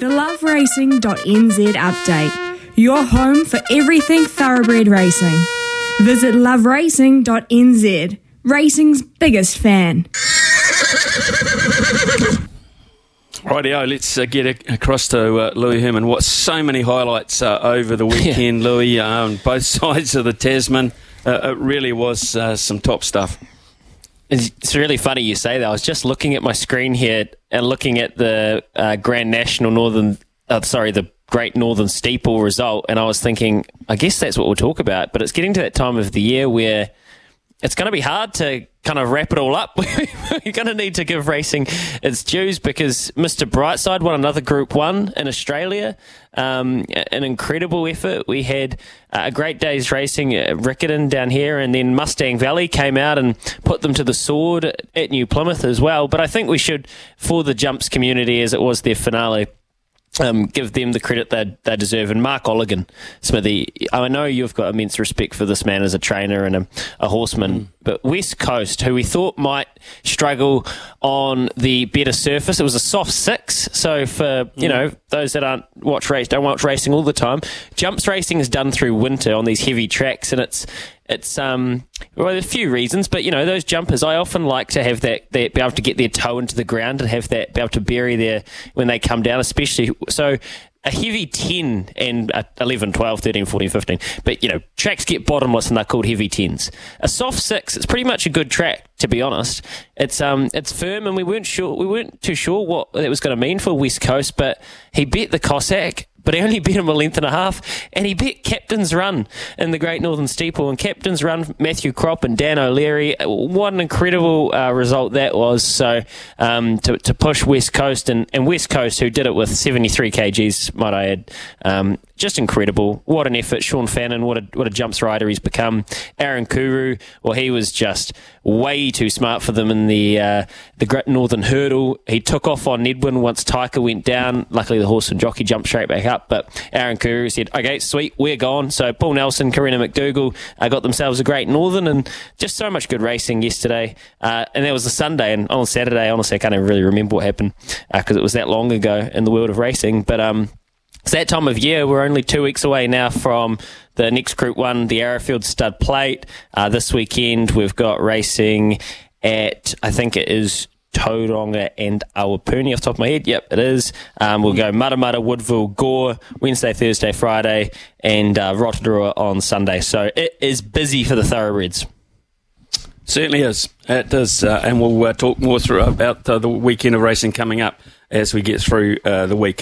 The loveracing.nz update. Your home for everything thoroughbred racing. Visit loveracing.nz. Racing's biggest fan. Rightio, let's uh, get a- across to uh, Louis Herman. What so many highlights uh, over the weekend, Louis, uh, on both sides of the Tasman. Uh, it really was uh, some top stuff. It's really funny you say that. I was just looking at my screen here and looking at the uh, Grand National Northern, uh, sorry, the Great Northern Steeple result, and I was thinking, I guess that's what we'll talk about. But it's getting to that time of the year where it's going to be hard to kind of wrap it all up. You're going to need to give racing its dues because Mr. Brightside won another Group One in Australia. Um, an incredible effort. We had uh, a great day's racing at Riccarton down here, and then Mustang Valley came out and put them to the sword at New Plymouth as well. But I think we should, for the jumps community, as it was their finale um, give them the credit they, they deserve. And Mark Oulaghan, Smithy, I know you've got immense respect for this man as a trainer and a, a horseman, but West Coast, who we thought might struggle on the better surface, it was a soft six. So for you know those that aren't watch race, don't watch racing all the time, jumps racing is done through winter on these heavy tracks, and it's it's um well a few reasons but you know those jumpers i often like to have that, that be able to get their toe into the ground and have that be able to bury their when they come down especially so a heavy 10 and a 11 12 13 14 15 but you know tracks get bottomless and they're called heavy 10s a soft 6 it's pretty much a good track to be honest. It's um it's firm and we weren't sure we weren't too sure what it was going to mean for west coast but he beat the cossack but he only beat him a length and a half, and he bet Captain's Run in the Great Northern Steeple. And Captain's Run, Matthew Cropp and Dan O'Leary, what an incredible uh, result that was. So um, to, to push West Coast, and, and West Coast, who did it with 73 kgs, might I add, um, just incredible. What an effort. Sean Fannin, what a, what a jumps rider he's become. Aaron Kuru, well, he was just way too smart for them in the uh, the Great Northern Hurdle. He took off on Nedwin once Tyker went down. Luckily, the horse and jockey jumped straight back up. But Aaron Kuru said, "Okay, sweet, we're gone." So Paul Nelson, Corina McDougal uh, got themselves a Great Northern, and just so much good racing yesterday. Uh, and that was the Sunday, and on Saturday, honestly, I can't even really remember what happened because it was that long ago in the world of racing. But um, it's that time of year. We're only two weeks away now from the next Group One, the Arrowfield Stud Plate. Uh, this weekend, we've got racing at I think it is Tauranga and Awapuni off top of my head. Yep, it is. Um, we'll go Matamata, Woodville, Gore, Wednesday, Thursday, Friday, and uh, Rotorua on Sunday. So it is busy for the thoroughbreds. Certainly is. It does. Uh, and we'll uh, talk more through about uh, the weekend of racing coming up as we get through uh, the week.